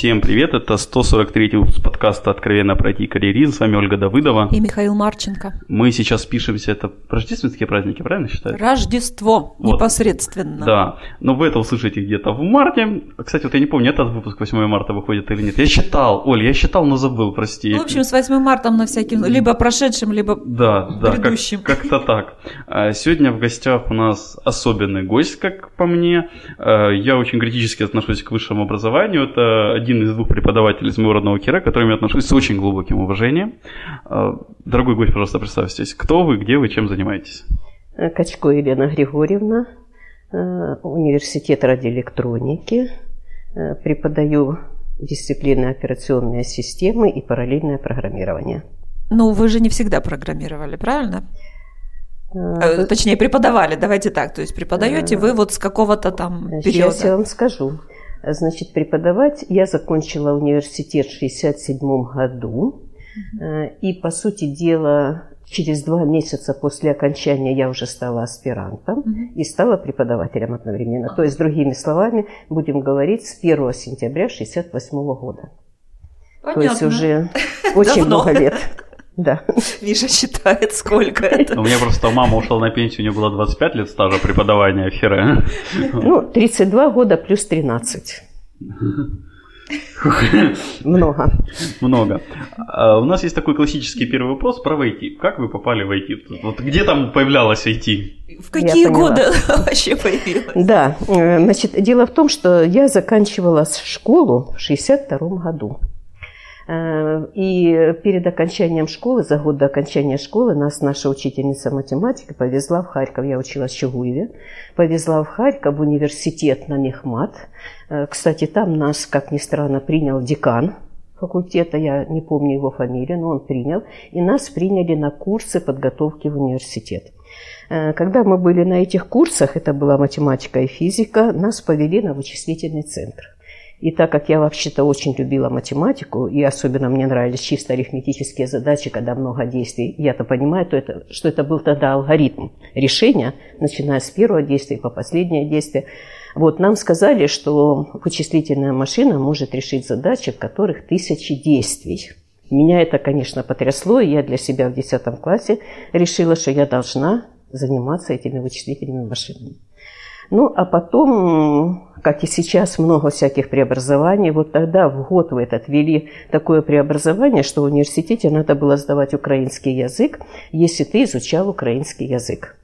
Всем привет, это 143 выпуск подкаста «Откровенно пройти карьеризм». С вами Ольга Давыдова. И Михаил Марченко. Мы сейчас пишемся, это рождественские праздники, правильно считаю? Рождество, вот. непосредственно. Да, но вы это услышите где-то в марте. Кстати, вот я не помню, этот выпуск 8 марта выходит или нет. Я считал, Оль, я считал, но забыл, прости. Ну, в общем, с 8 марта на всяким, либо прошедшим, либо да, да. Как, как-то так. А, сегодня в гостях у нас особенный гость, как по мне. А, я очень критически отношусь к высшему образованию. Это один из двух преподавателей из моего родного Кира, к которым я отношусь с очень глубоким уважением. А, дорогой гость, пожалуйста, представьтесь. Кто вы, где вы, чем занимаетесь? Качко Елена Григорьевна, э, университет радиоэлектроники. Э, преподаю дисциплины операционные системы и параллельное программирование. Ну, вы же не всегда программировали, правильно? А, Точнее, преподавали, давайте так. То есть преподаете вы вот с какого-то там периода. Сейчас я вам скажу. Значит, преподавать я закончила университет в 1967 году. Mm-hmm. И, по сути дела, через два месяца после окончания я уже стала аспирантом mm-hmm. и стала преподавателем одновременно. То есть, другими словами, будем говорить, с 1 сентября 1968 года. Понятно. То есть уже очень много лет. Да. Миша считает, сколько это. У меня просто мама ушла на пенсию, у нее было 25 лет стажа преподавания в Фере. Ну, 32 года плюс 13. Много. Много. А у нас есть такой классический первый вопрос про IT. Как вы попали в IT? Вот где там появлялось IT? В какие годы вообще появилось? Да, э, значит, дело в том, что я заканчивала школу в 62 году. Э, и перед окончанием школы, за год до окончания школы, нас наша учительница математики повезла в Харьков. Я училась в Чугуеве. Повезла в Харьков в университет на Мехмат. Э, кстати, там нас, как ни странно, принял декан факультета, я не помню его фамилию, но он принял. И нас приняли на курсы подготовки в университет. Э, когда мы были на этих курсах, это была математика и физика, нас повели на вычислительный центр. И так как я вообще-то очень любила математику, и особенно мне нравились чисто арифметические задачи, когда много действий, я-то понимаю, то это, что это был тогда алгоритм решения, начиная с первого действия по последнее действие. Вот нам сказали, что вычислительная машина может решить задачи, в которых тысячи действий. Меня это, конечно, потрясло, и я для себя в 10 классе решила, что я должна заниматься этими вычислительными машинами. Ну, а потом, как и сейчас, много всяких преобразований. Вот тогда в год в этот ввели такое преобразование, что в университете надо было сдавать украинский язык, если ты изучал украинский язык.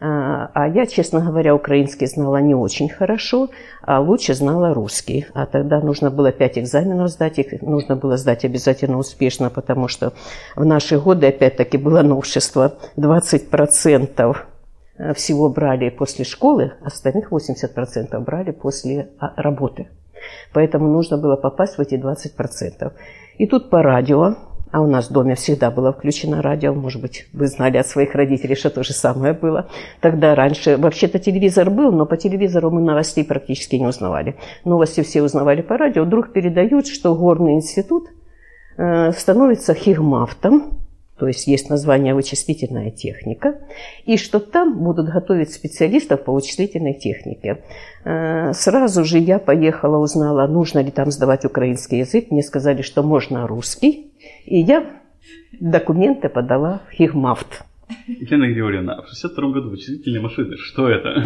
А, а я, честно говоря, украинский знала не очень хорошо, а лучше знала русский. А тогда нужно было пять экзаменов сдать, их нужно было сдать обязательно успешно, потому что в наши годы, опять-таки, было новшество 20% Э, всего брали после школы, остальных 80% брали после а, работы. Поэтому нужно было попасть в эти 20%. И тут по радио, а у нас в доме всегда было включено радио, может быть, вы знали от своих родителей, что то же самое было. Тогда раньше, вообще-то телевизор был, но по телевизору мы новостей практически не узнавали. Новости все узнавали по радио. Вдруг передают, что Горный институт э, становится хигмафтом, то есть есть название «вычислительная техника», и что там будут готовить специалистов по вычислительной технике. Э, сразу же я поехала, узнала, нужно ли там сдавать украинский язык. Мне сказали, что можно русский, и я документы подала в Хигмафт. Елена Григорьевна, в 62 году вычислительные машины, что это?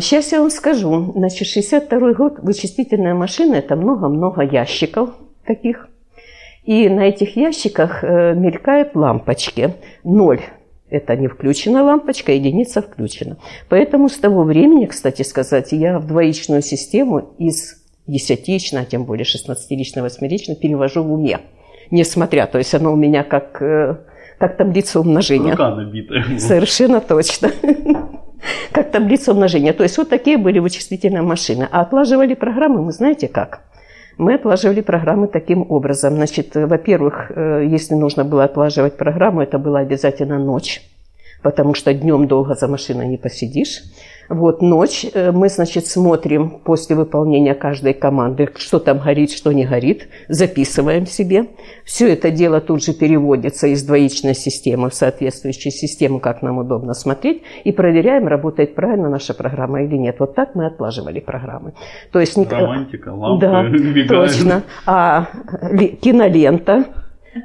Сейчас э, я вам скажу. Значит, 62 год вычислительная машина – это много-много ящиков таких – и на этих ящиках э, мелькают лампочки. Ноль – это не включена лампочка, единица включена. Поэтому с того времени, кстати сказать, я в двоичную систему из десятичной, а тем более шестнадцатиличной, восьмиличной перевожу в уме. Несмотря, то есть оно у меня как, э, как таблица умножения. Рука набитая. Совершенно точно. Как таблица умножения. То есть вот такие были вычислительные машины. А отлаживали программы мы знаете как? Мы отлаживали программы таким образом. Значит, во-первых, э, если нужно было отлаживать программу, это была обязательно ночь. Потому что днем долго за машиной не посидишь. Вот ночь э, мы, значит, смотрим после выполнения каждой команды, что там горит, что не горит, записываем себе. Все это дело тут же переводится из двоичной системы в соответствующую систему, как нам удобно смотреть, и проверяем, работает правильно наша программа или нет. Вот так мы отлаживали программы. То есть, Романтика, лампы, Да, точно. А кинолента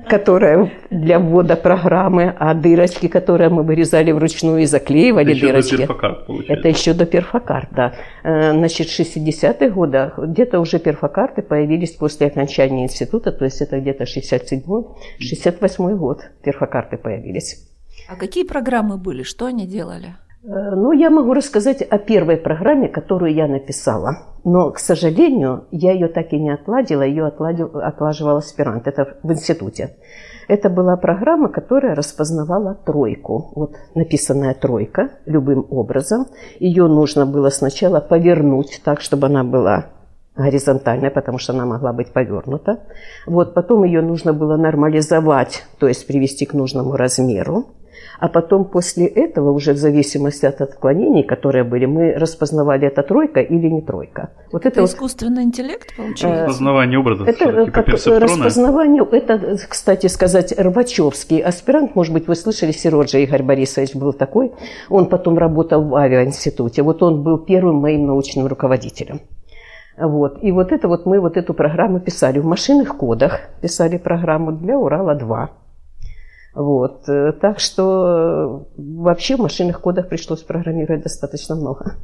которая для ввода программы, а дырочки, которые мы вырезали вручную и заклеивали еще дырочки. До перфокарт, получается. Это еще до перфокарт, да. Э, значит, в 60-х годах где-то уже перфокарты появились после окончания института, то есть это где-то 67-68 год перфокарты появились. А какие программы были? Что они делали? Э, ну, я могу рассказать о первой программе, которую я написала. Но, к сожалению, я ее так и не отладила, ее отладил, отлаживал аспирант. Это в институте. Это была программа, которая распознавала тройку. Вот написанная тройка любым образом. Ее нужно было сначала повернуть так, чтобы она была горизонтальная, потому что она могла быть повернута. Вот, потом ее нужно было нормализовать, то есть привести к нужному размеру. А потом после этого, уже в зависимости от отклонений, которые были, мы распознавали, это тройка или не тройка. Вот это, это вот, искусственный интеллект получается? Распознавание образов. Это как распознавание, это, кстати сказать, Рвачевский аспирант, может быть, вы слышали, Сироджа Игорь Борисович был такой. Он потом работал в авиаинституте. Вот он был первым моим научным руководителем. Вот. И вот это вот мы вот эту программу писали в машинных кодах, писали программу для Урала-2. Вот. Э, так что э, вообще в машинных кодах пришлось программировать достаточно много.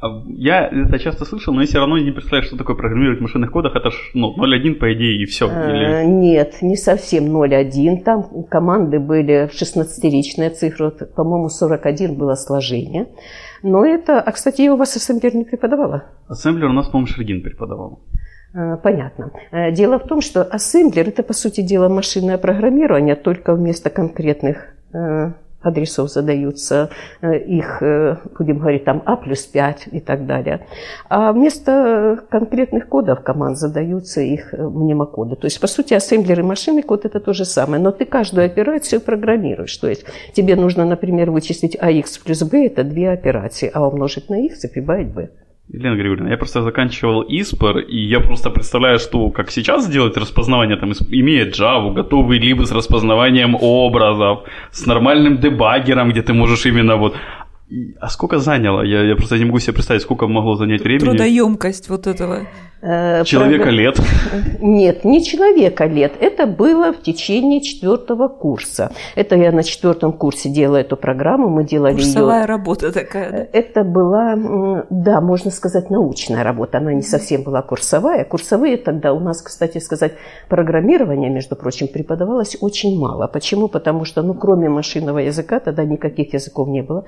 А я это часто слышал, но я все равно не представляю, что такое программировать в машинных кодах. Это ж ну, 0.1 по идее и все. А, или... Нет, не совсем 0.1. Там команды были в 16-ричная цифра. По-моему, 41 было сложение. Но это... А, кстати, я у вас ассемблер не преподавала? Ассемблер у нас, по-моему, Шергин преподавал. Э, понятно. Э, дело в том, что ассемблер – это, по сути дела, машинное программирование, только вместо конкретных э, адресов задаются их, будем говорить, там А плюс 5 и так далее. А вместо конкретных кодов команд задаются их мнемокоды. То есть, по сути, ассемблер и машинный код – это то же самое, но ты каждую операцию программируешь. То есть, тебе нужно, например, вычислить АХ плюс Б – это две операции, а умножить на Х и прибавить Б. Елена Григорьевна, я просто заканчивал ИСПОР, и я просто представляю, что как сейчас делать распознавание, там, имея Java, готовый либо с распознаванием образов, с нормальным дебаггером, где ты можешь именно вот а сколько заняло? Я, я просто не могу себе представить, сколько могло занять времени. Трудоемкость вот этого. Э, человека лет? Нет, не человека лет. Это было в течение четвертого курса. Это я на четвертом курсе делала эту программу. Мы делали Курсовая ее... работа такая, да? Это была, да, можно сказать, научная работа. Она не совсем была курсовая. Курсовые тогда у нас, кстати сказать, программирование, между прочим, преподавалось очень мало. Почему? Потому что, ну, кроме машинного языка, тогда никаких языков не было.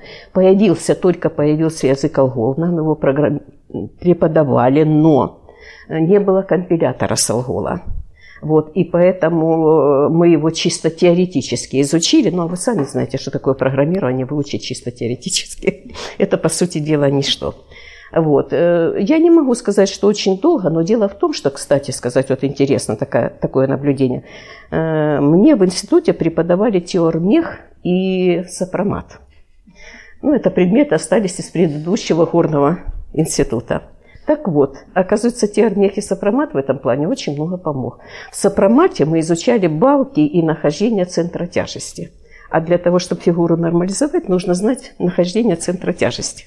Появился, только появился язык алгол. Нам его программ... преподавали, но не было компилятора Солгола. Вот, и поэтому э, мы его чисто теоретически изучили. Ну, а вы сами знаете, что такое программирование выучить чисто теоретически. Это, по сути дела, ничто. Вот. Э, я не могу сказать, что очень долго, но дело в том, что, кстати сказать, вот интересно такое, такое наблюдение. Э, мне в институте преподавали теормех и сопромат. Ну, это предметы остались из предыдущего горного института. Так вот, оказывается, теорнех и сопромат в этом плане очень много помог. В сопромате мы изучали балки и нахождение центра тяжести. А для того, чтобы фигуру нормализовать, нужно знать нахождение центра тяжести.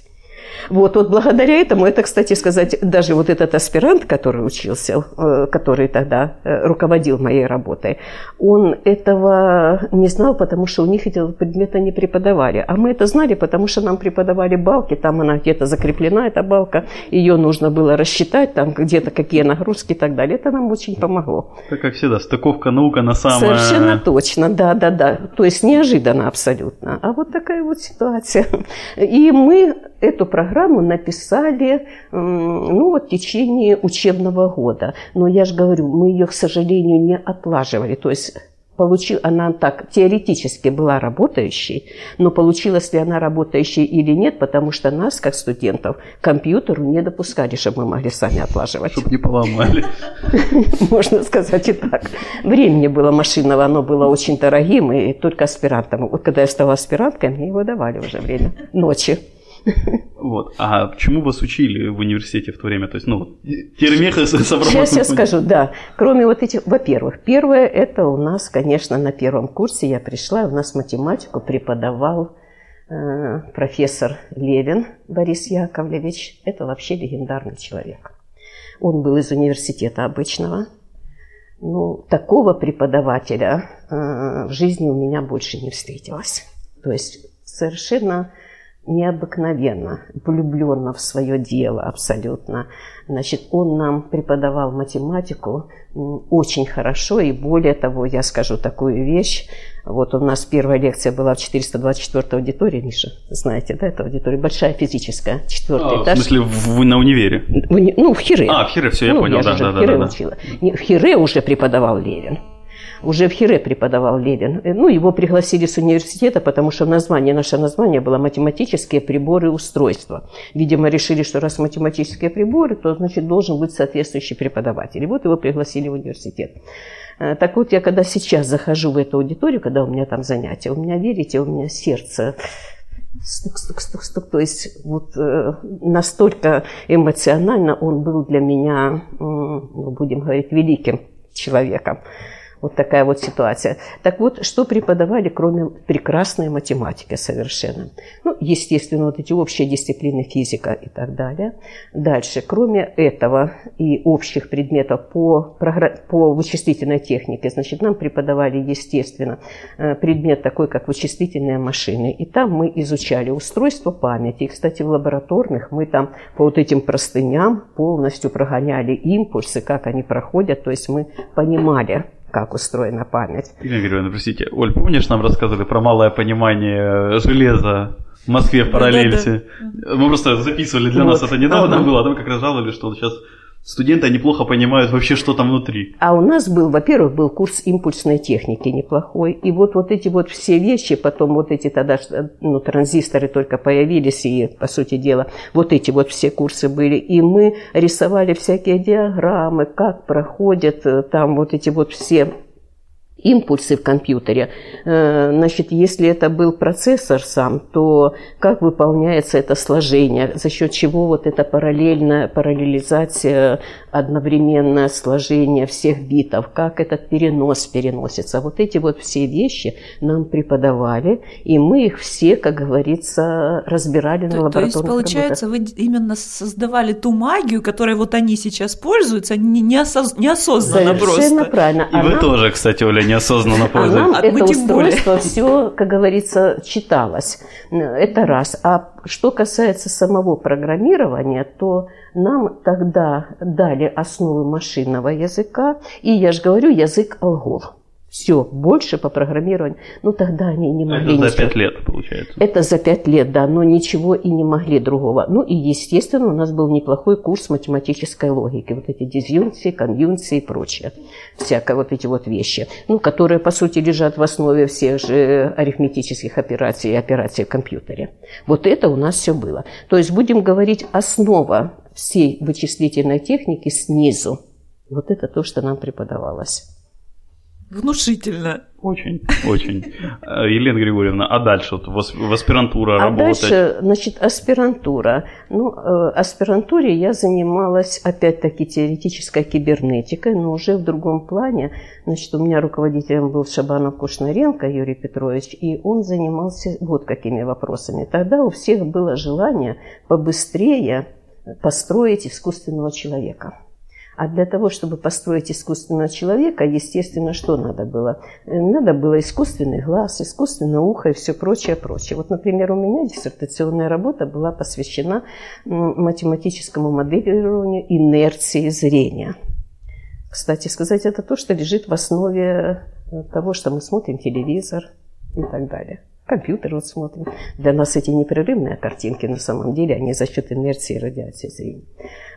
Вот, вот благодаря этому, это, кстати сказать, даже вот этот аспирант, который учился, э, который тогда э, руководил моей работой, он этого не знал, потому что у них эти предметы не преподавали. А мы это знали, потому что нам преподавали балки, там она где-то закреплена, эта балка, ее нужно было рассчитать, там где-то какие нагрузки и так далее. Это нам очень помогло. Это, как всегда, стыковка наука на самое... Совершенно точно, да, да, да. То есть неожиданно абсолютно. А вот такая вот ситуация. И мы эту программу написали ну, вот, в течение учебного года. Но я же говорю, мы ее, к сожалению, не отлаживали. То есть получил, она так теоретически была работающей, но получилась ли она работающей или нет, потому что нас, как студентов, к компьютеру не допускали, чтобы мы могли сами отлаживать. Чтобы не поломали. Можно сказать и так. Времени было машинного, оно было очень дорогим, и только аспирантам. Вот когда я стала аспиранткой, мне его давали уже время, ночи. Вот. А чему вас учили в университете в то время? То есть, ну, термеха с Сейчас я скажу, да. Кроме вот этих, во-первых, первое, это у нас, конечно, на первом курсе я пришла, у нас математику преподавал э, профессор Левин Борис Яковлевич. Это вообще легендарный человек. Он был из университета обычного. Ну, такого преподавателя э, в жизни у меня больше не встретилось. То есть совершенно необыкновенно влюбленно в свое дело абсолютно. Значит, он нам преподавал математику очень хорошо, и более того, я скажу такую вещь. Вот у нас первая лекция была в 424 аудитории, Миша, знаете, да, это аудитория, большая физическая, четвертый а, этаж. В смысле, в, на универе? В, ну, в Хире. А, в Хире, все, я ну, понял, я да, да, в Хире да, учила. В Хире уже преподавал Левин уже в Хире преподавал Левин. Ну, его пригласили с университета, потому что название, наше название было «Математические приборы и устройства». Видимо, решили, что раз математические приборы, то, значит, должен быть соответствующий преподаватель. И вот его пригласили в университет. Э, так вот, я когда сейчас захожу в эту аудиторию, когда у меня там занятия, у меня, верите, у меня сердце стук, стук, стук, стук. То есть вот э, настолько эмоционально он был для меня, э, будем говорить, великим человеком. Вот такая вот ситуация. Так вот, что преподавали, кроме прекрасной математики совершенно? Ну, естественно, вот эти общие дисциплины физика и так далее. Дальше, кроме этого и общих предметов по, по вычислительной технике, значит, нам преподавали, естественно, э, предмет такой, как вычислительные машины. И там мы изучали устройство памяти. И, кстати, в лабораторных мы там по вот этим простыням полностью прогоняли импульсы, как они проходят. То есть мы понимали, как устроена память. Ирина Григорьевна, простите, Оль, помнишь, нам рассказывали про малое понимание железа в Москве в параллельсе? Да, да, да. Мы просто записывали для вот. нас это недавно ага. было, а там как раз жаловали, что сейчас студенты неплохо понимают вообще, что там внутри. А у нас был, во-первых, был курс импульсной техники неплохой. И вот, вот эти вот все вещи, потом вот эти тогда ну, транзисторы только появились, и, по сути дела, вот эти вот все курсы были. И мы рисовали всякие диаграммы, как проходят э, там вот эти вот все импульсы в компьютере. Э, значит, если это был процессор сам, то как выполняется это сложение, за счет чего вот эта параллельная параллелизация, одновременное сложение всех битов, как этот перенос переносится. Вот эти вот все вещи нам преподавали, и мы их все, как говорится, разбирали то, на лабораторных То есть, получается, работах. вы именно создавали ту магию, которой вот они сейчас пользуются, неосознанно просто. Совершенно правильно. И а вы тоже, кстати, Оля, неосознанно пользуетесь. А нам это устройство все, как говорится, читалось. Это раз. А что касается самого программирования, то нам тогда дали основы машинного языка, и я же говорю, язык алгол. Все, больше по программированию. Ну, тогда они не могли... Это за пять лет, получается. Это за пять лет, да, но ничего и не могли другого. Ну, и, естественно, у нас был неплохой курс математической логики. Вот эти дизъюнкции, конъюнкции и прочее. Всякое вот эти вот вещи. Ну, которые, по сути, лежат в основе всех же арифметических операций и операций в компьютере. Вот это у нас все было. То есть, будем говорить, основа всей вычислительной техники снизу. Вот это то, что нам преподавалось. Внушительно. Очень, очень. Э, Елена Григорьевна, а дальше вот в аспирантура а работать? дальше, значит, аспирантура. Ну, э, аспирантуре я занималась, опять-таки, теоретической кибернетикой, но уже в другом плане. Значит, у меня руководителем был Шабанов Кушнаренко Юрий Петрович, и он занимался вот какими вопросами. Тогда у всех было желание побыстрее построить искусственного человека. А для того, чтобы построить искусственного человека, естественно, что надо было? Надо было искусственный глаз, искусственное ухо и все прочее, прочее. Вот, например, у меня диссертационная работа была посвящена математическому моделированию инерции зрения. Кстати сказать, это то, что лежит в основе э, того, что мы смотрим телевизор и так далее компьютер вот смотрим. Для нас эти непрерывные картинки на самом деле, они за счет инерции радиации зрения.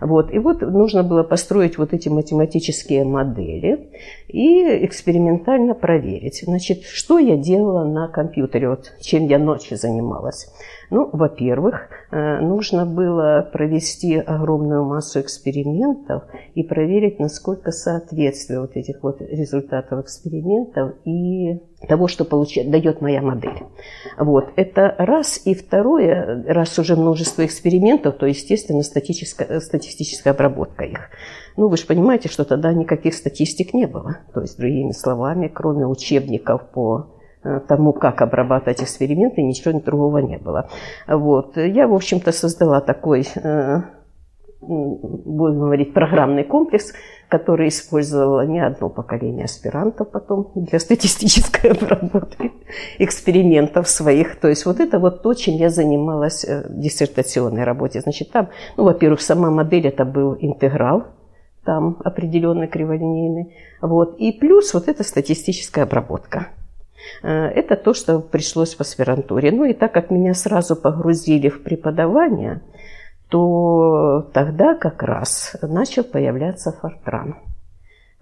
Вот. И вот нужно было построить вот эти математические модели. и экспериментально проверить. Значит, что я делала на компьютере, вот чем я ночью занималась. Ну, во-первых, э, нужно было провести огромную массу экспериментов и проверить, насколько соответствие вот этих вот результатов экспериментов и того, что получает, дает моя модель. Вот, это раз. И второе, раз уже множество экспериментов, то, естественно, статическая, статистическая обработка их. Ну, вы же понимаете, что тогда никаких статистик не было. То есть, другими словами, кроме учебников по тому, как обрабатывать эксперименты, ничего другого не было. Вот. Я, в общем-то, создала такой, э, будем говорить, программный комплекс, который использовала не одно поколение аспирантов потом для статистической обработки экспериментов своих. То есть вот это вот то, чем я занималась э, в диссертационной работе. Значит, там, ну, во-первых, сама модель это был интеграл, там определенный криволинейный. Вот. И плюс вот эта статистическая обработка. Э, это то, что пришлось в аспирантуре. Ну и так как меня сразу погрузили в преподавание, то тогда как раз начал появляться Фортран.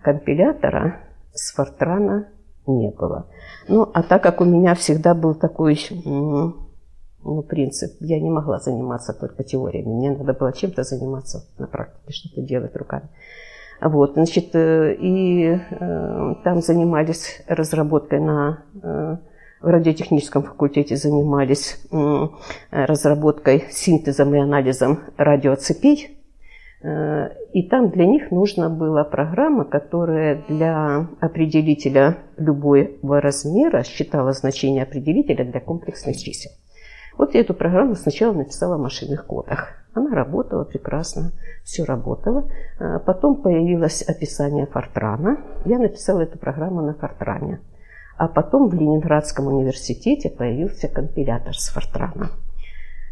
Компилятора с Фортрана не было. Ну, а так как у меня всегда был такой ну, принцип, я не могла заниматься только теориями, мне надо было чем-то заниматься на практике, что-то делать руками. Вот, значит, э, и э, там занимались разработкой на э, в радиотехническом факультете занимались разработкой, синтезом и анализом радиоцепей. И там для них нужна была программа, которая для определителя любого размера считала значение определителя для комплексных чисел. Вот я эту программу сначала написала в машинных кодах. Она работала прекрасно, все работало. А потом появилось описание Фортрана. Я написала эту программу на Фортране. А потом в Ленинградском университете появился компилятор с Фортрана.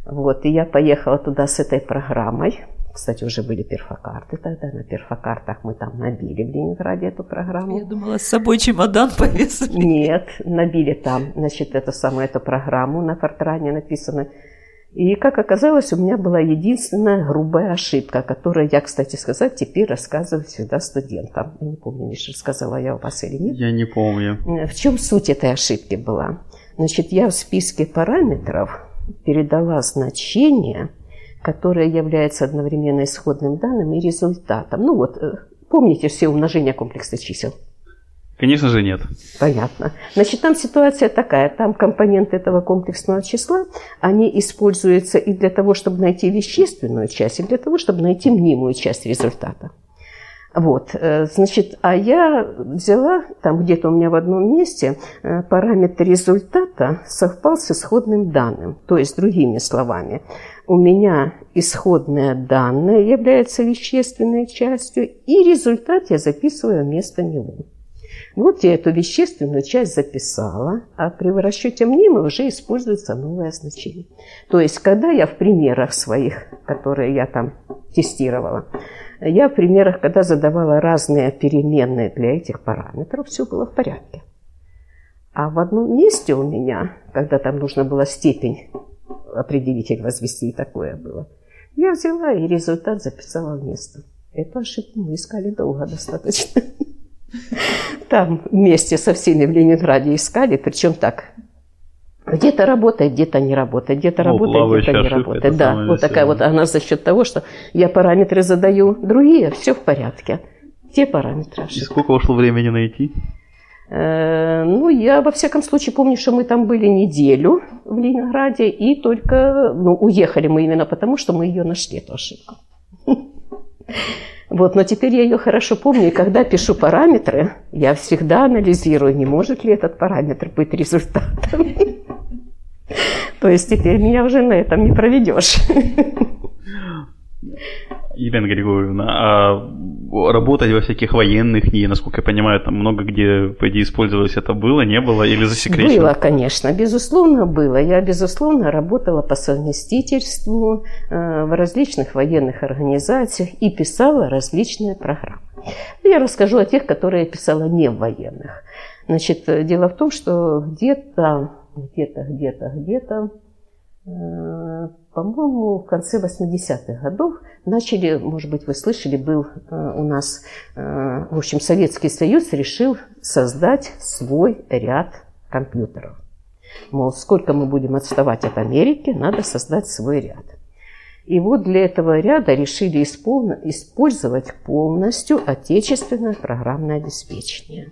Вот, и я поехала туда с этой программой. Кстати, уже были перфокарты тогда. На перфокартах мы там набили в Ленинграде эту программу. Я думала, с собой чемодан повесили. Нет, набили там, значит, эту самую эту программу на Фортране написано. И, как оказалось, у меня была единственная грубая ошибка, которую я, кстати сказать, теперь рассказываю всегда студентам. Я не помню, Миша, рассказала я у вас или нет. Я не помню. В чем суть этой ошибки была? Значит, я в списке параметров передала значение, которое является одновременно исходным данным и результатом. Ну вот, э, помните все умножения комплексных чисел? Конечно же нет. Понятно. Значит, там ситуация такая. Там компоненты этого комплексного числа, они используются и для того, чтобы найти вещественную часть, и для того, чтобы найти мнимую часть результата. Вот, э, значит, а я взяла, там где-то у меня в одном месте, э, параметр результата совпал с исходным данным. То есть, другими словами, у меня исходное данное является вещественной частью, и результат я записываю вместо него. Вот я эту вещественную часть записала, а при расчете мнимой уже используется новое значение. То есть, когда я в примерах своих, которые я там тестировала, я в примерах, когда задавала разные переменные для этих параметров, все было в порядке. А в одном месте у меня, когда там нужно было степень определитель возвести, и такое было, я взяла и результат записала вместо. Эту ошибку мы искали долго достаточно. Там вместе со всеми в Ленинграде искали, причем так. Где-то работает, где-то не работает, где-то ну, работает, где-то не работает. Да, вот такая вот она за счет того, что я параметры задаю другие, все в порядке. Те параметры. И сколько ушло времени найти? Э, ну, я во всяком случае помню, что мы там были неделю в Ленинграде, и только, ну, уехали мы именно потому, что мы ее нашли, эту ошибку. Вот, но теперь я ее хорошо помню, и когда пишу параметры, я всегда анализирую, не может ли этот параметр быть результатом. То есть теперь меня уже на этом не проведешь. Елена Григорьевна, а работать во всяких военных не, насколько я понимаю, там много где, по идее, использовалось это было, не было или засекречено? Было, конечно, безусловно, было. Я, безусловно, работала по совместительству э, в различных военных организациях и писала различные программы. Я расскажу о тех, которые я писала не в военных. Значит, дело в том, что где-то, где-то, где-то, где-то по-моему, в конце 80-х годов начали, может быть, вы слышали, был у нас, в общем, Советский Союз решил создать свой ряд компьютеров. Мол, сколько мы будем отставать от Америки, надо создать свой ряд. И вот для этого ряда решили использовать полностью отечественное программное обеспечение.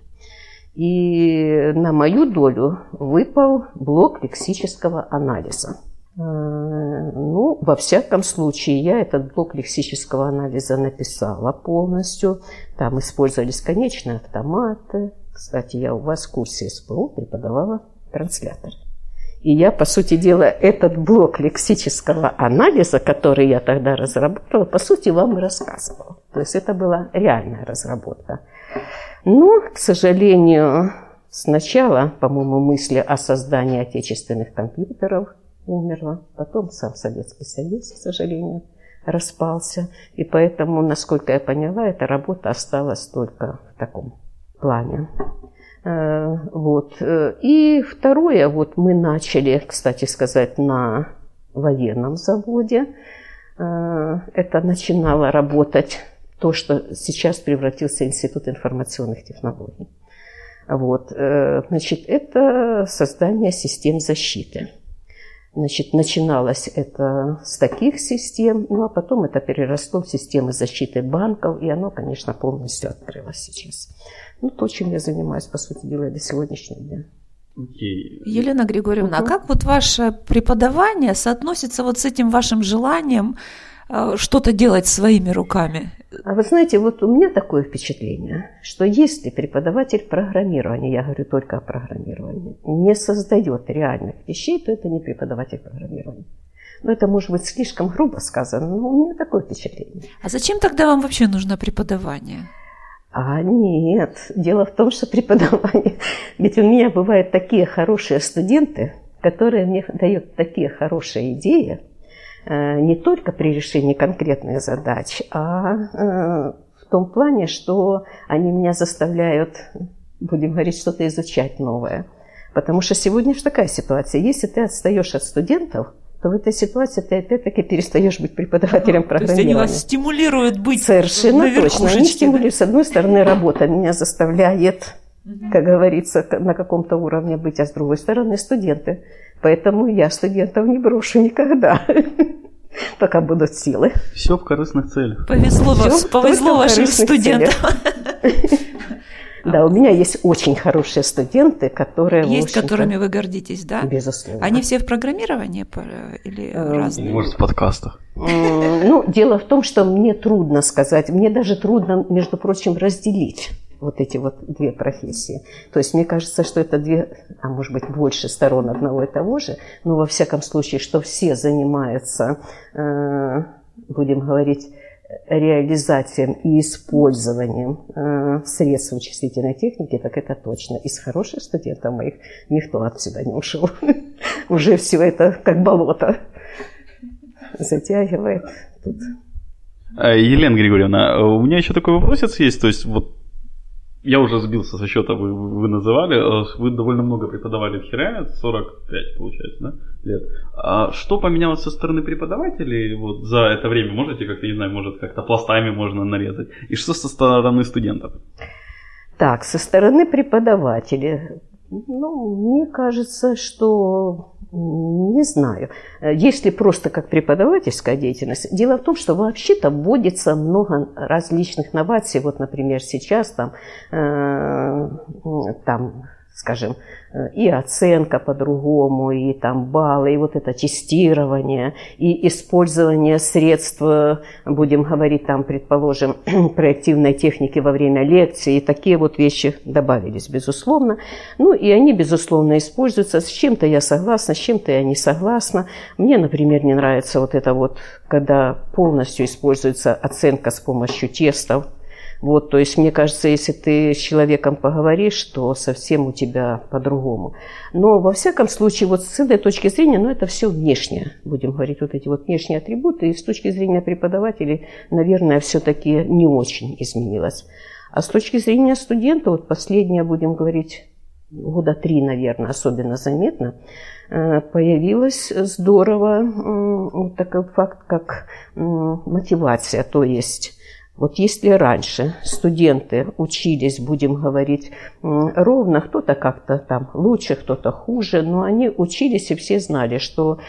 И на мою долю выпал блок лексического анализа. Ну, во всяком случае, я этот блок лексического анализа написала полностью. Там использовались конечные автоматы. Кстати, я у вас в курсе СПО преподавала транслятор. И я, по сути дела, этот блок лексического анализа, который я тогда разработала, по сути, вам и рассказывала. То есть это была реальная разработка. Но, к сожалению, сначала, по-моему, мысли о создании отечественных компьютеров умерла, потом сам Советский Союз, к сожалению, распался. И поэтому, насколько я поняла, эта работа осталась только в таком плане. Э, вот. И второе, вот мы начали, кстати сказать, на военном заводе. Э, это начинало работать то, что сейчас превратился Институт информационных технологий. Вот. Э, значит, это создание систем защиты. Значит, начиналось это с таких систем, ну а потом это переросло в системы защиты банков, и оно, конечно, полностью открылось сейчас. Ну, то, чем я занимаюсь, по сути дела, до сегодняшнего дня. Okay. Елена Григорьевна, угу. а как вот ваше преподавание соотносится вот с этим вашим желанием что-то делать своими руками? А вы знаете, вот у меня такое впечатление, что если преподаватель программирования, я говорю только о программировании, не создает реальных вещей, то это не преподаватель программирования. Ну, это может быть слишком грубо сказано, но у меня такое впечатление. А зачем тогда вам вообще нужно преподавание? А нет, дело в том, что преподавание... Ведь у меня бывают такие хорошие студенты, которые мне дают такие хорошие идеи, э, не только при решении конкретных задач, а э, в том плане, что они меня заставляют, будем говорить, что-то изучать новое. Потому что сегодня же такая ситуация. Если ты отстаешь от студентов – то в этой ситуации ты опять-таки перестаешь быть преподавателем программирования. То есть они вас стимулируют быть Совершенно точно. Они стимулируют. С одной стороны, работа меня заставляет, как говорится, на каком-то уровне быть, а с другой стороны, студенты. Поэтому я студентов не брошу никогда пока будут силы. Все в корыстных целях. Повезло, вас, повезло вашим студентам. Да, у меня есть очень хорошие студенты, которые... Есть, которыми вы гордитесь, да? Безусловно. Они все в программировании или э, разные? Может, в подкастах. Ну, дело в том, что мне трудно сказать, мне даже трудно, между прочим, разделить вот эти вот две профессии. То есть мне кажется, что это две, а может быть больше сторон одного и того же, но во всяком случае, что все занимаются, э, будем говорить, реализацией и использованием э, средств вычислительной техники, так это точно. Из хороших студентов моих никто отсюда не ушел. Уже все это как болото затягивает. Тут. А, Елена Григорьевна, у меня еще такой вопросец есть. То есть вот я уже сбился со счета, вы, вы называли, э, вы довольно много преподавали в Хире, 45, получается, да, лет. А что поменялось со стороны преподавателей вот за это время? Можете как-то, не знаю, может, как-то пластами можно нарезать? И что со стороны студентов? Так, со стороны преподавателей, ну, мне кажется, что не знаю. Если просто как преподавательская деятельность, дело в том, что вообще-то вводится много различных новаций. Вот, например, сейчас там, э, там скажем, э, и оценка по-другому, и там баллы, и вот это тестирование, и использование средств, будем говорить там, предположим, проективной техники во время лекции, и такие вот вещи добавились, безусловно. Ну, и они, безусловно, используются. С чем-то я согласна, с чем-то я не согласна. Мне, например, не нравится вот это вот, когда полностью используется оценка с помощью тестов, вот, то есть, мне кажется, если ты с человеком поговоришь, то совсем у тебя по-другому. Но, во всяком случае, вот с этой точки зрения, ну, это все внешнее, будем говорить, вот эти вот внешние атрибуты. И с точки зрения преподавателей, наверное, все-таки не очень изменилось. А с точки зрения студента, вот последнее, будем говорить, года три, наверное, особенно заметно, э, появилась здорово вот такой факт, как мотивация, то есть вот если раньше студенты учились, будем говорить, ровно, кто-то как-то там лучше, кто-то хуже, но они учились и все знали, что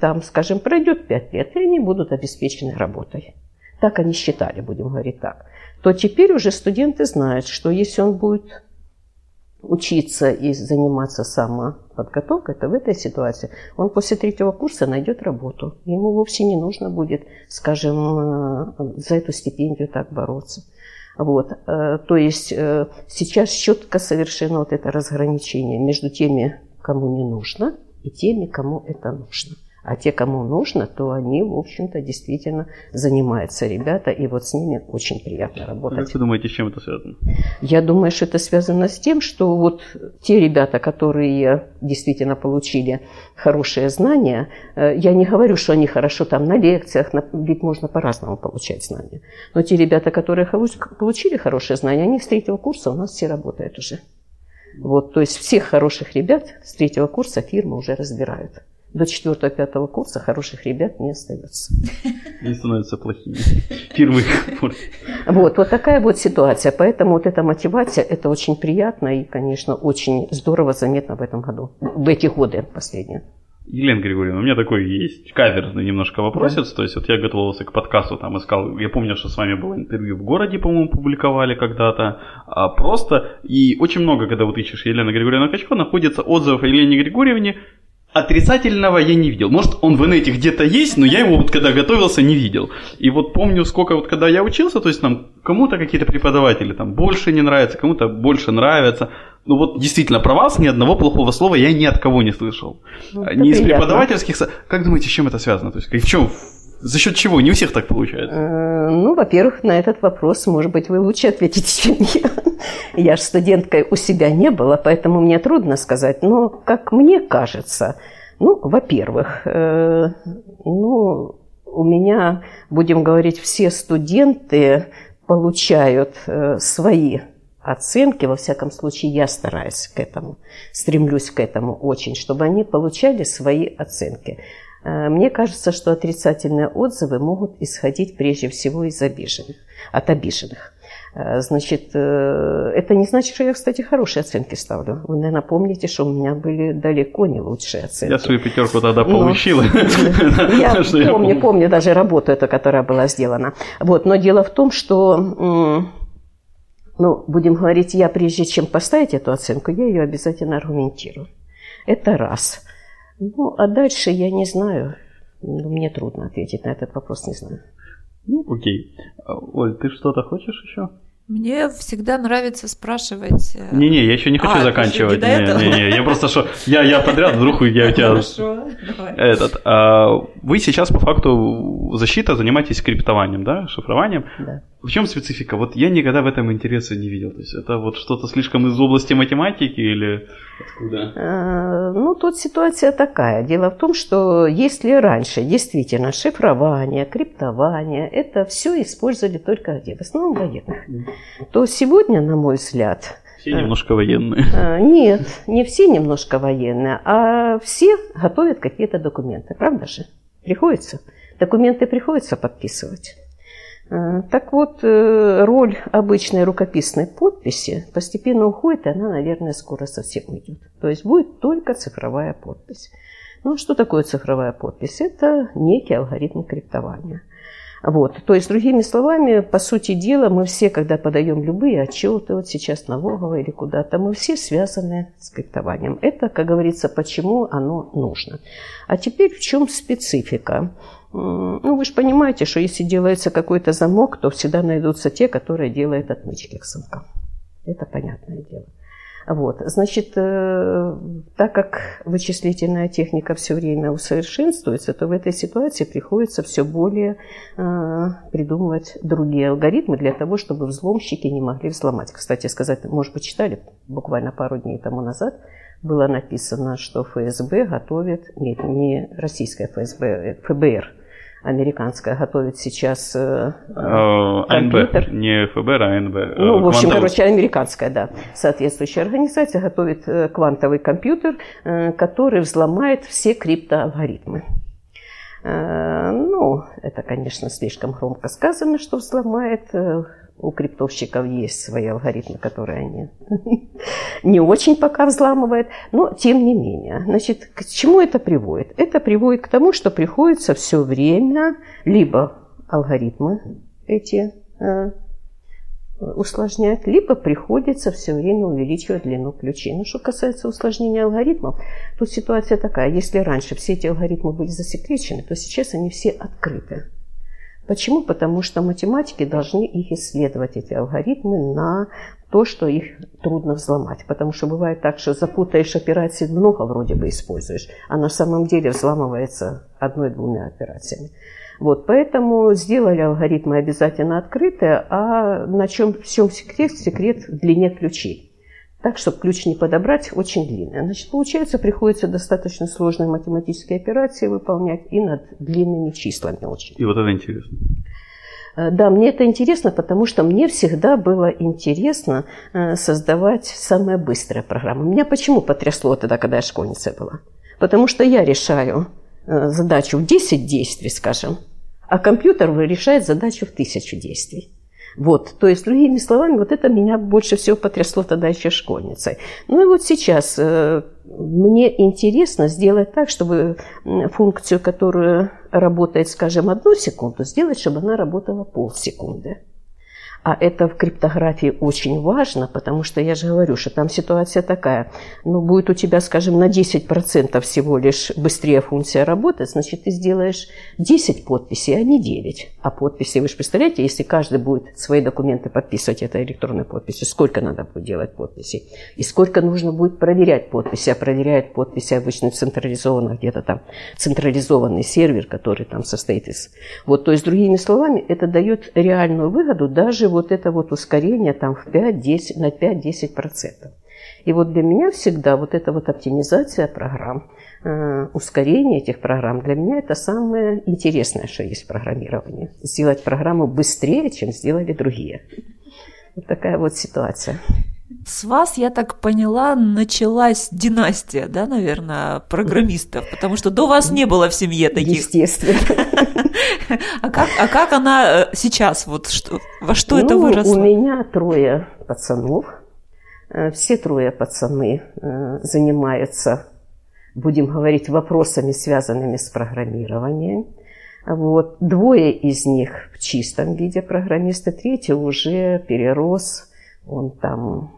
там, скажем, пройдет пять лет, и они будут обеспечены работой. Так они считали, будем говорить так. То теперь уже студенты знают, что если он будет учиться и заниматься самоподготовкой, то в этой ситуации он после третьего курса найдет работу. Ему вовсе не нужно будет, скажем, э, за эту стипендию так бороться. Вот. Э, то есть э, сейчас четко совершено вот это разграничение между теми, кому не нужно, и теми, кому это нужно. А те, кому нужно, то они, в общем-то, действительно занимаются ребята, и вот с ними очень приятно работать. Как вы думаете, с чем это связано? Я думаю, что это связано с тем, что вот те ребята, которые действительно получили хорошие знания, э, я не говорю, что они хорошо там на лекциях, ведь можно по-разному получать знания, но те ребята, которые получили хорошие знания, они с третьего курса у нас все работают уже. Вот, то есть всех хороших ребят с третьего курса фирмы уже разбирают до 4-5 курса хороших ребят не остается. Они становятся плохими. Фирмы Вот, вот такая вот ситуация. Поэтому вот эта мотивация, это очень приятно и, конечно, очень здорово заметно в этом году, в эти годы последние. Елена Григорьевна, у меня такой есть каверзный немножко вопросец. Да. То есть вот я готовился к подкасту, там искал, я помню, что с вами было интервью в городе, по-моему, публиковали когда-то. А просто, и очень много, когда вот ищешь Елена Григорьевна Качко, находится отзывов о Елене Григорьевне, Отрицательного я не видел. Может, он в инете где-то есть, но я его вот когда готовился, не видел. И вот помню, сколько вот когда я учился, то есть там кому-то какие-то преподаватели там больше не нравятся, кому-то больше нравятся. Ну вот действительно, про вас ни одного плохого слова я ни от кого не слышал. Ну, ни из преподавательских... Как думаете, с чем это связано? То есть в чем за счет чего? Не у всех так получается. Э, ну, во-первых, на этот вопрос, может быть, вы лучше ответите, чем я. Я же студенткой у себя не была, поэтому мне трудно сказать. Но, как мне кажется, ну, во-первых, э, ну, у меня, будем говорить, все студенты получают э, свои оценки, во всяком случае, я стараюсь к этому, стремлюсь к этому очень, чтобы они получали свои оценки. Э, мне кажется, что отрицательные отзывы могут исходить прежде всего из обиженных, от обиженных. Э, значит, э, это не значит, что я, кстати, хорошие оценки ставлю. Вы, наверное, помните, что у меня были далеко не лучшие оценки. Я свою пятерку тогда получила. Я помню, помню даже работу эту, которая была сделана. Вот, но дело в том, что ну, будем говорить, я прежде чем поставить эту оценку, я ее обязательно аргументирую. Это раз. Ну, а дальше я не знаю. Ну, мне трудно ответить на этот вопрос, не знаю. Ну, окей. Оль, ты что-то хочешь еще? Мне всегда нравится спрашивать. Э, Не-не, я еще не хочу а, заканчивать. Не-не, я просто что. Я, я подряд, вдруг я у тебя. Хорошо, давай. Этот. А, вы сейчас по факту защита занимаетесь криптованием, да? Шифрованием. Да. В чем специфика? Вот я никогда в этом интереса не видел. То есть это вот что-то слишком из области математики или откуда? А, ну, тут ситуация такая. Дело в том, что если раньше действительно шифрование, криптование, это все использовали только где? В основном военных. То сегодня, на мой взгляд, все немножко военные. А, нет, не все немножко военные, а все готовят какие-то документы, правда же? Приходится. Документы приходится подписывать. Э, так вот, э, роль обычной рукописной подписи постепенно уходит, и она, наверное, скоро совсем уйдет. То есть будет только цифровая подпись. Ну, что такое цифровая подпись? Это некий алгоритм криптования. Вот. То есть, другими словами, по сути дела, мы все, когда подаем любые отчеты, вот сейчас налоговые или куда-то, мы все связаны с криптованием. Это, как говорится, почему оно нужно. А теперь в чем специфика? Ну, вы же понимаете, что если делается какой-то замок, то всегда найдутся те, которые делают отмычки к замкам. Это понятное дело. Вот. Значит, э, так как вычислительная техника все время усовершенствуется, то в этой ситуации приходится все более э, придумывать другие алгоритмы для того, чтобы взломщики не могли взломать. Кстати сказать, может быть, читали буквально пару дней тому назад, было написано, что ФСБ готовит, нет, не российская ФСБ, ФБР, американская готовит сейчас э, АНБ, компьютер. не ФБР, а АНБ. э, Ну, в общем, квантовый- короче, американская, да, соответствующая организация готовит э, квантовый компьютер, э, который взломает все криптоалгоритмы. Э, Ну, это, конечно, слишком громко сказано, что взломает. У криптовщиков есть свои алгоритмы, которые они не очень пока взламывают, но тем не менее. Значит, к чему это приводит? Это приводит к тому, что приходится все время либо алгоритмы эти э, усложнять, либо приходится все время увеличивать длину ключей. Но что касается усложнения алгоритмов, то ситуация такая. Если раньше все эти алгоритмы были засекречены, то сейчас они все открыты. Почему? Потому что математики должны их исследовать, эти алгоритмы, на то, что их трудно взломать. Потому что бывает так, что запутаешь операции, много вроде бы используешь, а на самом деле взламывается одной-двумя операциями. Вот, поэтому сделали алгоритмы обязательно открытые, а на чем в чем секрет? Секрет в длине ключей. Так, чтобы ключ не подобрать, очень длинный. Значит, получается, приходится достаточно сложные математические операции выполнять и над длинными числами очень. И вот это интересно. Э, Да, мне это интересно, потому что мне всегда было интересно э, создавать самые быстрые программы. Меня почему потрясло тогда, когда я школьницей была? Потому что я решаю э, задачу в 10 действий, скажем, а компьютер решает задачу в 1000 действий. Вот, то есть, другими словами, вот это меня больше всего потрясло тогда еще школьницей. Ну и вот сейчас э, мне интересно сделать так, чтобы функцию, которая работает, скажем, одну секунду, сделать, чтобы она работала полсекунды. А это в криптографии очень важно, потому что я же говорю, что там ситуация такая. Ну, будет у тебя, скажем, на 10% всего лишь быстрее функция работать, значит, ты сделаешь 10 подписей, а не 9. А подписи, вы же представляете, если каждый будет свои документы подписывать этой электронной подписью, сколько надо будет делать подписей? И сколько нужно будет проверять подписи? А проверяет подписи обычно централизованно, где-то там централизованный сервер, который там состоит из... Вот, то есть, другими словами, это дает реальную выгоду даже вот это вот ускорение там в 5-10, на 5-10%. И вот для меня всегда вот эта вот оптимизация программ, э, ускорение этих программ, для меня это самое интересное, что есть в программировании. Сделать программу быстрее, чем сделали другие. Вот такая вот ситуация. С вас, я так поняла, началась династия, да, наверное, программистов, потому что до вас не было в семье таких. Естественно. А как, а как она э, сейчас, вот что, во что это Ну, выросло? У меня трое пацанов. Э, Все трое пацаны э, занимаются, будем говорить, вопросами, связанными с программированием. Вот. Двое из них в чистом виде программисты, третий уже перерос, он там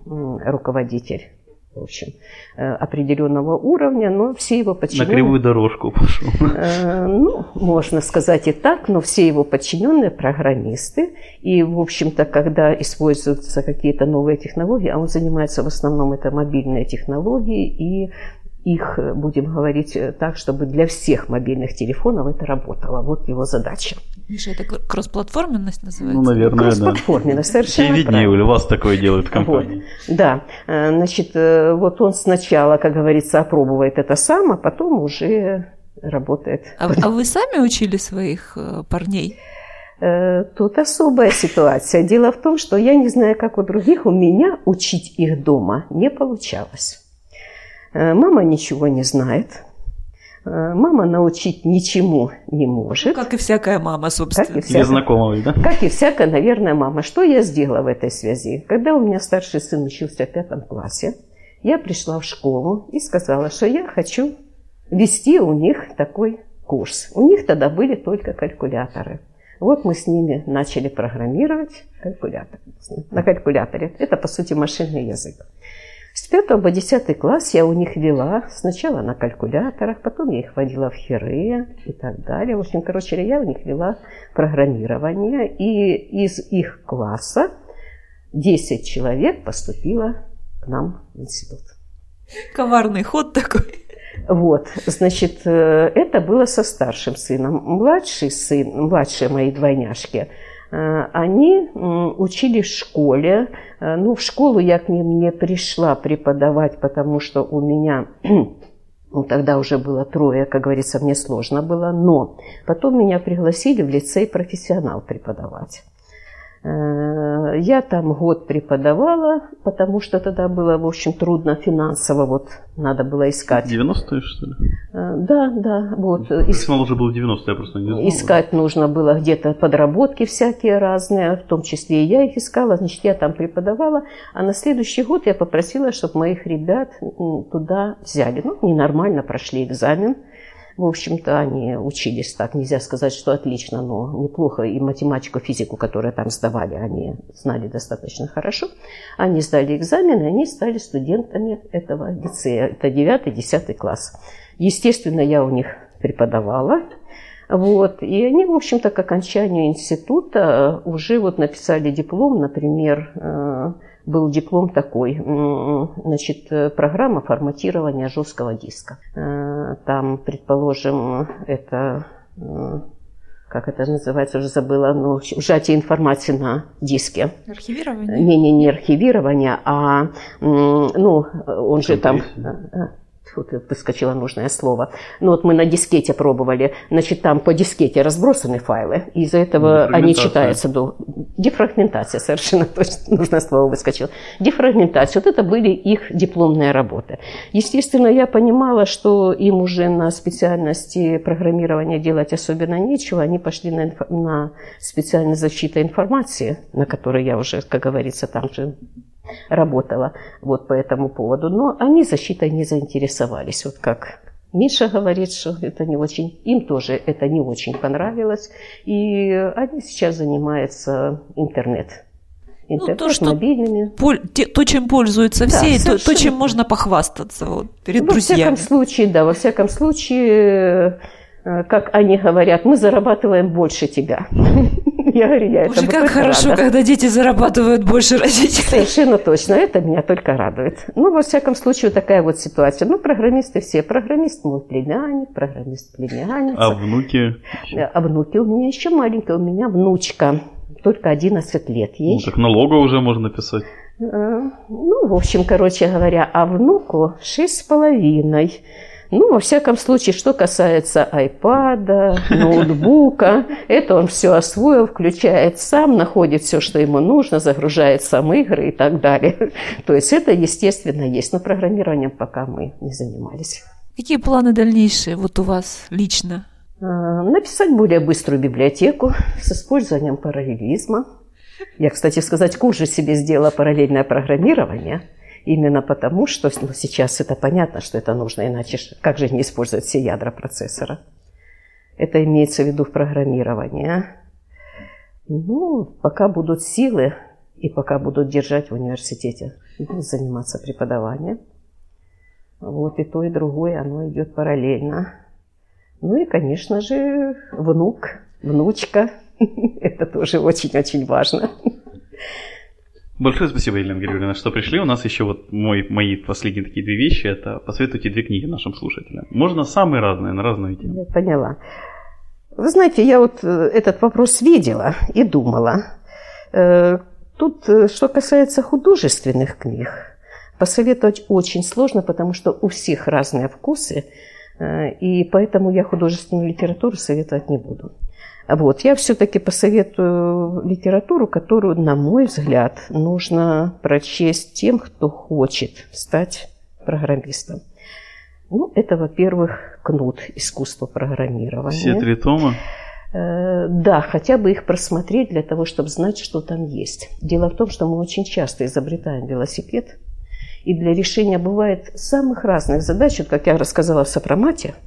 руководитель, в общем, э, определенного уровня, но все его На подчиненные... кривую дорожку пошел. Э, Ну, можно сказать и так, но все его подчиненные программисты. И, в общем-то, когда используются какие-то новые технологии, а он занимается в основном это мобильные технологии, и их, э, будем говорить э, так, чтобы для всех мобильных телефонов это работало. Вот его задача. Миша, это кр- кроссплатформенность называется? Ну, наверное, да. Кроссплатформенность, совершенно Тебе виднее, правильно. у вас такое делают компании. Вот, да, Э, значит, вот он сначала, как говорится, опробует это сам, а потом уже работает. А, а вы сами учили своих парней? Тут особая ситуация. Дело в том, что я не знаю, как у других, у меня учить их дома не получалось. Э, Мама ничего не знает. Э, Мама научить ничему не может. Как и всякая мама, Как собственно. и всякая, Незнакомый, да? как и всякая, наверное, мама. Что я сделала в этой связи? Когда у меня старший сын учился в пятом классе, я пришла в школу и сказала, что я хочу вести у них такой курс. У них тогда были только калькуляторы. Вот мы с ними начали программировать калькулятор, на калькуляторе. Это, по сути, машинный язык. С 5 по 10 класс я у них вела сначала на калькуляторах, потом я их водила в хире и так далее. В общем, короче, я у них вела программирование. И из их класса 10 человек поступило к нам в институт. Коварный ход такой. Вот, значит, э, это было со старшим сыном. Младший сын, младшие мои двойняшки, они м, учились в школе. Э, Ну, в школу я к ним не пришла преподавать, потому что у меня Ну, тогда уже было трое, как говорится, мне сложно было. Но потом меня пригласили в лицей профессионал преподавать. Я там год преподавала, потому что тогда было, в общем, трудно финансово, вот надо было искать. 90-е, что ли? Э, да, да, вот. Профессионал уже был в 90-е, я просто не знал. Искать нужно было где-то подработки всякие разные, в том числе и я их искала, значит, я там преподавала, а на следующий год я попросила, чтобы моих ребят туда взяли. Ну, ненормально прошли экзамен, в общем-то, они учились так, нельзя сказать, что отлично, но неплохо. И математику, физику, которые там сдавали, они знали достаточно хорошо. Они сдали экзамены, они стали студентами этого лицея. Это 9-10 класс. Естественно, я у них преподавала. Вот. И они, в общем-то, к окончанию института уже вот написали диплом, например, э, был диплом такой, значит, э, программа форматирования жесткого диска. Э, там, предположим, это э, как это называется, уже забыла, ну, сжатие информации на диске. Архивирование? Не, не, не архивирование, а, ну, он же там вот выскочило нужное слово. Ну вот мы на дискете пробовали, значит, там по дискете разбросаны файлы, из-за этого они читаются до... Дефрагментация, совершенно точно нужное слово выскочило. Дефрагментация, вот это были их дипломные работы. Естественно, я понимала, что им уже на специальности программирования делать особенно нечего, они пошли на, инф... на специальность защиты информации, на которой я уже, как говорится, там же работала вот по этому поводу. Но они защитой не заинтересовались. Вот как Миша говорит, что это не очень, им тоже это не очень понравилось. И они сейчас занимаются интернет. Интернет, ну, то, что мобильными. Поль, те, то, чем пользуются да, все, то, то, чем можно похвастаться вот, перед во друзьями. Во всяком случае, да, во всяком случае, э, как они говорят, мы зарабатываем больше тебя. Я говорю, я Боже, это как хорошо, рада. когда дети зарабатывают больше родителей. Совершенно точно, это меня только радует. Ну, во всяком случае, такая вот ситуация. Ну, программисты все. Программист мой племянник, программист племянница. А внуки? А внуки у меня еще маленькая, у меня внучка. Только 11 лет ей. Ну, так налога уже можно писать. Э, ну, в общем, короче говоря, а внуку шесть с половиной. Ну, во всяком случае, что касается айпада, ноутбука, это он все освоил, включает сам, находит все, что ему нужно, загружает сам игры и так далее. То есть это, естественно, есть, но программированием пока мы не занимались. Какие планы дальнейшие вот у вас лично? А, написать более быструю библиотеку с использованием параллелизма. Я, кстати, сказать, курс же себе сделала параллельное программирование – Именно потому, что ну, сейчас это понятно, что это нужно, иначе как же не использовать все ядра процессора? Это имеется в виду в программировании. Ну, пока будут силы и пока будут держать в университете, буду заниматься преподаванием. Вот и то, и другое, оно идет параллельно. Ну и, конечно же, внук, внучка. Это тоже очень-очень важно. Большое спасибо, Елена Григорьевна, что пришли. У нас еще вот мой, мои последние такие две вещи. Это посоветуйте две книги нашим слушателям. Можно самые разные, на разную тему. Я поняла. Вы знаете, я вот э, этот вопрос видела и думала. Э, тут, э, что касается художественных книг, посоветовать очень сложно, потому что у всех разные вкусы, и поэтому я художественную литературу советовать не буду. Вот. Я все-таки посоветую литературу, которую, на мой взгляд, нужно прочесть тем, кто хочет стать программистом. Ну, это, во-первых, кнут искусства программирования. Все три тома? Э, да, хотя бы их просмотреть для того, чтобы знать, что там есть. Дело в том, что мы очень часто изобретаем велосипед, и для решения бывает самых разных задач, вот как я рассказала в сопромате –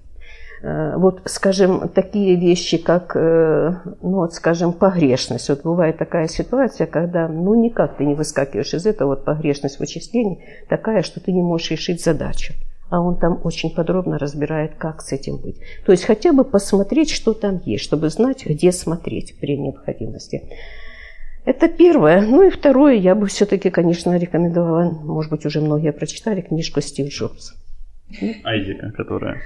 вот, скажем, такие вещи, как, э, ну, вот, скажем, погрешность. Вот бывает такая ситуация, когда, ну, никак ты не выскакиваешь из этого, вот погрешность вычислений такая, что ты не можешь решить задачу. А он там очень подробно разбирает, как с этим быть. То есть хотя бы посмотреть, что там есть, чтобы знать, где смотреть при необходимости. Это первое. Ну и второе, я бы все-таки, конечно, рекомендовала, может быть, уже многие прочитали книжку Стив Джобс. Айдика, которая.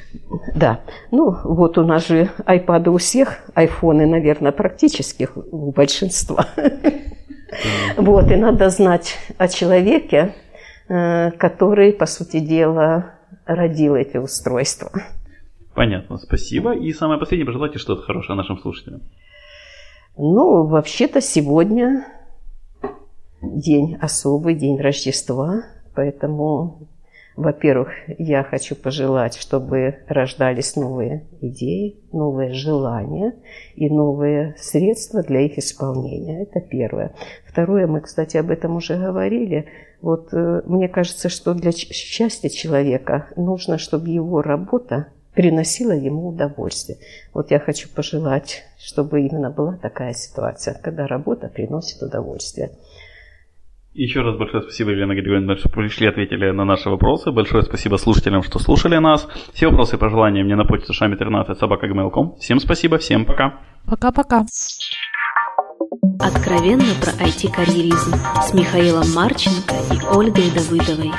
Да. Ну, вот у нас же айпады у всех, айфоны, наверное, практически у большинства. Вот, и надо знать о человеке, э, который, по сути дела, родил эти устройства. Понятно, спасибо. И самое последнее, пожелайте что-то хорошее нашим слушателям. Ну, вообще-то сегодня день особый, день Рождества, поэтому во-первых, я хочу пожелать, чтобы рождались новые идеи, новые желания и новые средства для их исполнения. Это первое. Второе, мы, кстати, об этом уже говорили. Вот э, мне кажется, что для счастья человека нужно, чтобы его работа приносила ему удовольствие. Вот я хочу пожелать, чтобы именно была такая ситуация, когда работа приносит удовольствие. Еще раз большое спасибо, Елена Григорьевна, что пришли, ответили на наши вопросы. Большое спасибо слушателям, что слушали нас. Все вопросы и пожелания мне на почту шами 13 собака Всем спасибо, всем пока. Пока-пока. Откровенно про IT-карьеризм с Михаилом Марченко и Ольгой Давыдовой.